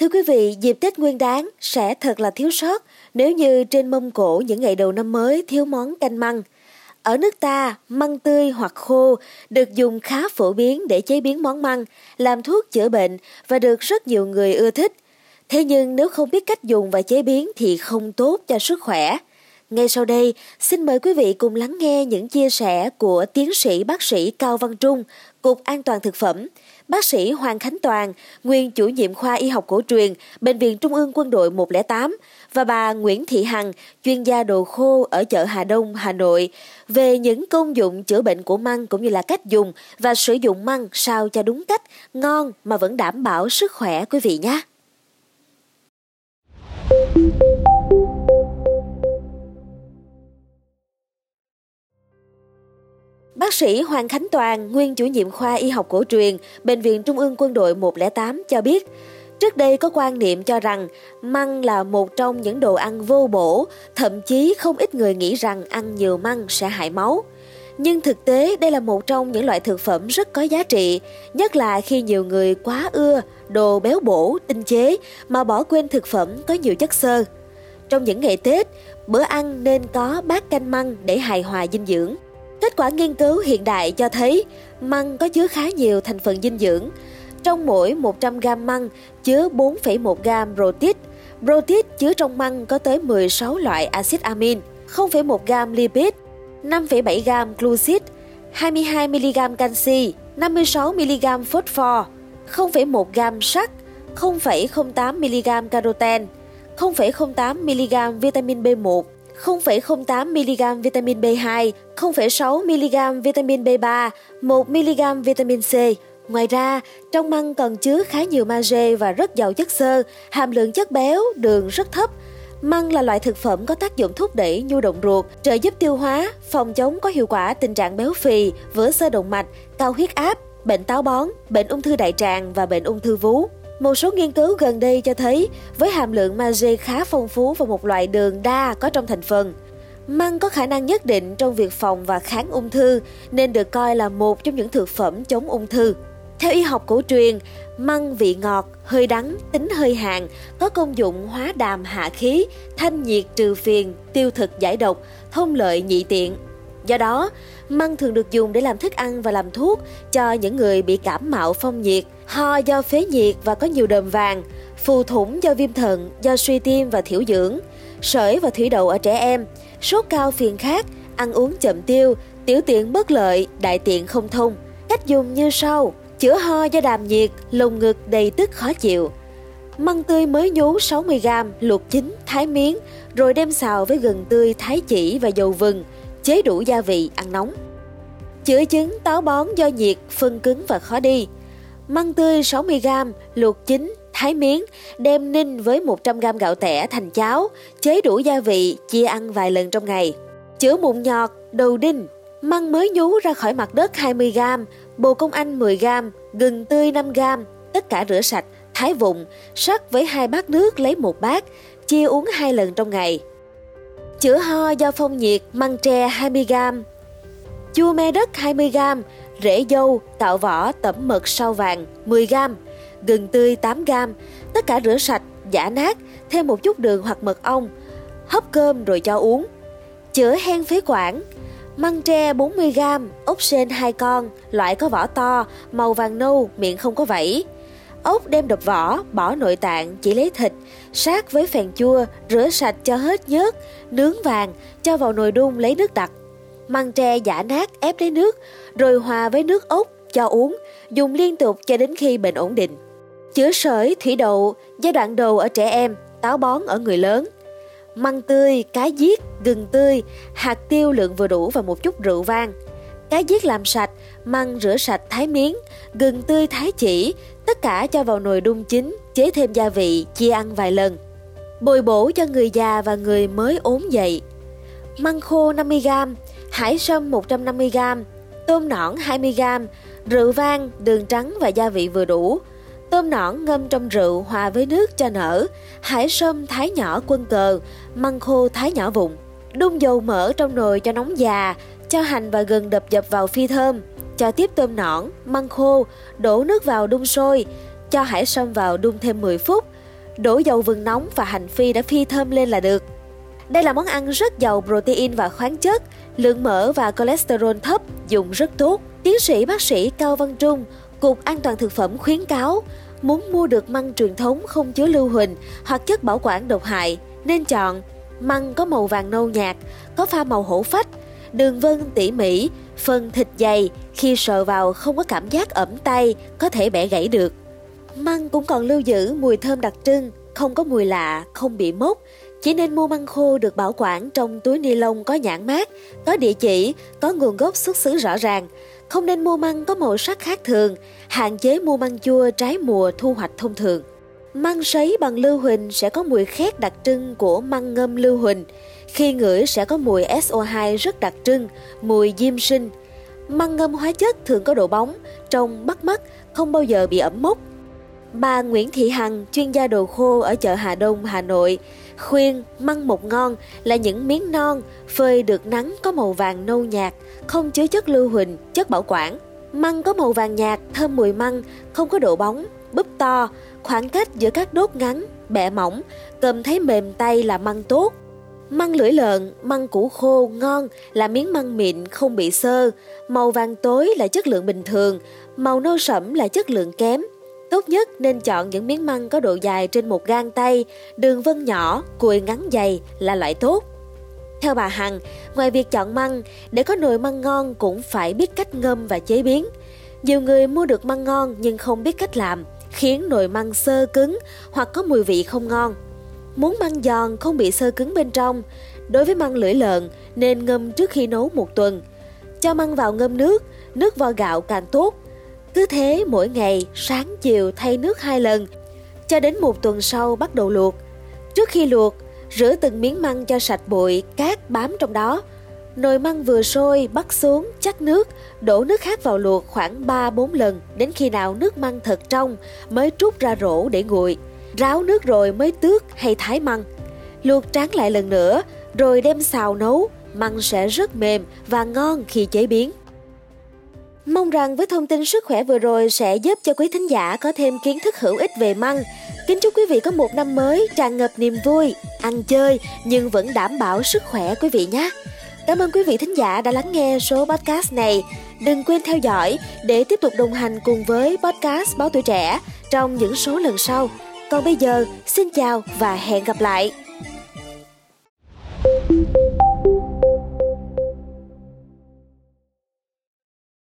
Thưa quý vị, dịp Tết Nguyên Đán sẽ thật là thiếu sót nếu như trên mâm cổ những ngày đầu năm mới thiếu món canh măng. Ở nước ta, măng tươi hoặc khô được dùng khá phổ biến để chế biến món măng, làm thuốc chữa bệnh và được rất nhiều người ưa thích. Thế nhưng nếu không biết cách dùng và chế biến thì không tốt cho sức khỏe. Ngay sau đây, xin mời quý vị cùng lắng nghe những chia sẻ của tiến sĩ bác sĩ Cao Văn Trung, Cục An toàn Thực phẩm, bác sĩ Hoàng Khánh Toàn, nguyên chủ nhiệm khoa y học cổ truyền, Bệnh viện Trung ương Quân đội 108 và bà Nguyễn Thị Hằng, chuyên gia đồ khô ở chợ Hà Đông, Hà Nội, về những công dụng chữa bệnh của măng cũng như là cách dùng và sử dụng măng sao cho đúng cách, ngon mà vẫn đảm bảo sức khỏe quý vị nhé. Sĩ Hoàng Khánh Toàn, nguyên chủ nhiệm khoa y học cổ truyền, Bệnh viện Trung ương Quân đội 108 cho biết, Trước đây có quan niệm cho rằng măng là một trong những đồ ăn vô bổ, thậm chí không ít người nghĩ rằng ăn nhiều măng sẽ hại máu. Nhưng thực tế đây là một trong những loại thực phẩm rất có giá trị, nhất là khi nhiều người quá ưa đồ béo bổ, tinh chế mà bỏ quên thực phẩm có nhiều chất xơ. Trong những ngày Tết, bữa ăn nên có bát canh măng để hài hòa dinh dưỡng. Kết quả nghiên cứu hiện đại cho thấy măng có chứa khá nhiều thành phần dinh dưỡng. Trong mỗi 100 gram măng chứa 4,1 gram protein. Protein chứa trong măng có tới 16 loại axit amin, 0,1 gram lipid, 5,7 gram glucid, 22 mg canxi, 56 mg phosphor, 0,1 gram sắt, 0,08 mg caroten, 0,08 mg vitamin B1, 0,08 mg vitamin B2, 0,6 mg vitamin B3, 1 mg vitamin C. Ngoài ra, trong măng còn chứa khá nhiều magie và rất giàu chất xơ, hàm lượng chất béo, đường rất thấp. Măng là loại thực phẩm có tác dụng thúc đẩy nhu động ruột, trợ giúp tiêu hóa, phòng chống có hiệu quả tình trạng béo phì, vữa sơ động mạch, cao huyết áp, bệnh táo bón, bệnh ung thư đại tràng và bệnh ung thư vú. Một số nghiên cứu gần đây cho thấy với hàm lượng magie khá phong phú và một loại đường đa có trong thành phần, măng có khả năng nhất định trong việc phòng và kháng ung thư nên được coi là một trong những thực phẩm chống ung thư. Theo y học cổ truyền, măng vị ngọt, hơi đắng, tính hơi hạn, có công dụng hóa đàm hạ khí, thanh nhiệt trừ phiền, tiêu thực giải độc, thông lợi nhị tiện. Do đó, măng thường được dùng để làm thức ăn và làm thuốc cho những người bị cảm mạo phong nhiệt, ho do phế nhiệt và có nhiều đờm vàng, phù thủng do viêm thận, do suy tim và thiểu dưỡng, sởi và thủy đậu ở trẻ em, sốt cao phiền khát, ăn uống chậm tiêu, tiểu tiện bất lợi, đại tiện không thông. Cách dùng như sau: chữa ho do đàm nhiệt, lồng ngực đầy tức khó chịu. Măng tươi mới nhú 60g, luộc chín, thái miếng, rồi đem xào với gừng tươi, thái chỉ và dầu vừng, chế đủ gia vị, ăn nóng. Chữa chứng táo bón do nhiệt, phân cứng và khó đi. Măng tươi 60g, luộc chín, thái miếng, đem ninh với 100g gạo tẻ thành cháo, chế đủ gia vị, chia ăn vài lần trong ngày. Chữa mụn nhọt, đầu đinh, măng mới nhú ra khỏi mặt đất 20g, bồ công anh 10g, gừng tươi 5g, tất cả rửa sạch, thái vụn, sắc với hai bát nước lấy một bát, chia uống hai lần trong ngày. Chữa ho do phong nhiệt, măng tre 20g, chua me đất 20g, rễ dâu, tạo vỏ, tẩm mật sao vàng 10g, gừng tươi 8g, tất cả rửa sạch, giả nát, thêm một chút đường hoặc mật ong, hấp cơm rồi cho uống. Chữa hen phế quản, măng tre 40g, ốc sên 2 con, loại có vỏ to, màu vàng nâu, miệng không có vảy. Ốc đem đập vỏ, bỏ nội tạng, chỉ lấy thịt, sát với phèn chua, rửa sạch cho hết nhớt, nướng vàng, cho vào nồi đun lấy nước đặc. Măng tre giả nát ép lấy nước, rồi hòa với nước ốc, cho uống, dùng liên tục cho đến khi bệnh ổn định. Chữa sởi, thủy đậu, giai đoạn đầu ở trẻ em, táo bón ở người lớn. Măng tươi, cá giết, gừng tươi, hạt tiêu lượng vừa đủ và một chút rượu vang. Cá giết làm sạch, măng rửa sạch thái miếng, gừng tươi thái chỉ, tất cả cho vào nồi đun chín, chế thêm gia vị, chia ăn vài lần. Bồi bổ cho người già và người mới ốm dậy. Măng khô 50g, hải sâm 150g, tôm nõn 20g, rượu vang, đường trắng và gia vị vừa đủ. Tôm nõn ngâm trong rượu hòa với nước cho nở, hải sâm thái nhỏ quân cờ, măng khô thái nhỏ vụn. Đun dầu mỡ trong nồi cho nóng già, cho hành và gừng đập dập vào phi thơm, cho tiếp tôm nõn, măng khô, đổ nước vào đun sôi, cho hải sâm vào đun thêm 10 phút, đổ dầu vừng nóng và hành phi đã phi thơm lên là được. Đây là món ăn rất giàu protein và khoáng chất, lượng mỡ và cholesterol thấp, dùng rất tốt. Tiến sĩ bác sĩ Cao Văn Trung, Cục An toàn Thực phẩm khuyến cáo, muốn mua được măng truyền thống không chứa lưu huỳnh hoặc chất bảo quản độc hại, nên chọn măng có màu vàng nâu nhạt, có pha màu hổ phách, đường vân tỉ mỉ, phần thịt dày, khi sờ vào không có cảm giác ẩm tay, có thể bẻ gãy được. Măng cũng còn lưu giữ mùi thơm đặc trưng, không có mùi lạ, không bị mốc, chỉ nên mua măng khô được bảo quản trong túi ni lông có nhãn mát, có địa chỉ, có nguồn gốc xuất xứ rõ ràng. Không nên mua măng có màu sắc khác thường, hạn chế mua măng chua trái mùa thu hoạch thông thường. Măng sấy bằng lưu huỳnh sẽ có mùi khét đặc trưng của măng ngâm lưu huỳnh. Khi ngửi sẽ có mùi SO2 rất đặc trưng, mùi diêm sinh. Măng ngâm hóa chất thường có độ bóng, trông bắt mắt, không bao giờ bị ẩm mốc. Bà Nguyễn Thị Hằng, chuyên gia đồ khô ở chợ Hà Đông, Hà Nội, khuyên măng một ngon là những miếng non phơi được nắng có màu vàng nâu nhạt, không chứa chất lưu huỳnh, chất bảo quản. Măng có màu vàng nhạt, thơm mùi măng, không có độ bóng, búp to, khoảng cách giữa các đốt ngắn, bẹ mỏng, cầm thấy mềm tay là măng tốt. Măng lưỡi lợn, măng củ khô ngon là miếng măng mịn không bị sơ, màu vàng tối là chất lượng bình thường, màu nâu sẫm là chất lượng kém. Tốt nhất nên chọn những miếng măng có độ dài trên một gang tay, đường vân nhỏ, cùi ngắn dày là loại tốt. Theo bà Hằng, ngoài việc chọn măng, để có nồi măng ngon cũng phải biết cách ngâm và chế biến. Nhiều người mua được măng ngon nhưng không biết cách làm, khiến nồi măng sơ cứng hoặc có mùi vị không ngon. Muốn măng giòn không bị sơ cứng bên trong, đối với măng lưỡi lợn nên ngâm trước khi nấu một tuần. Cho măng vào ngâm nước, nước vo gạo càng tốt. Cứ thế mỗi ngày sáng chiều thay nước hai lần, cho đến một tuần sau bắt đầu luộc. Trước khi luộc, rửa từng miếng măng cho sạch bụi, cát bám trong đó. Nồi măng vừa sôi, bắt xuống, chắc nước, đổ nước khác vào luộc khoảng 3-4 lần đến khi nào nước măng thật trong mới trút ra rổ để nguội. Ráo nước rồi mới tước hay thái măng. Luộc tráng lại lần nữa, rồi đem xào nấu, măng sẽ rất mềm và ngon khi chế biến. Mong rằng với thông tin sức khỏe vừa rồi sẽ giúp cho quý thính giả có thêm kiến thức hữu ích về măng. Kính chúc quý vị có một năm mới tràn ngập niềm vui, ăn chơi nhưng vẫn đảm bảo sức khỏe quý vị nhé. Cảm ơn quý vị thính giả đã lắng nghe số podcast này. Đừng quên theo dõi để tiếp tục đồng hành cùng với podcast Báo Tuổi Trẻ trong những số lần sau. Còn bây giờ, xin chào và hẹn gặp lại!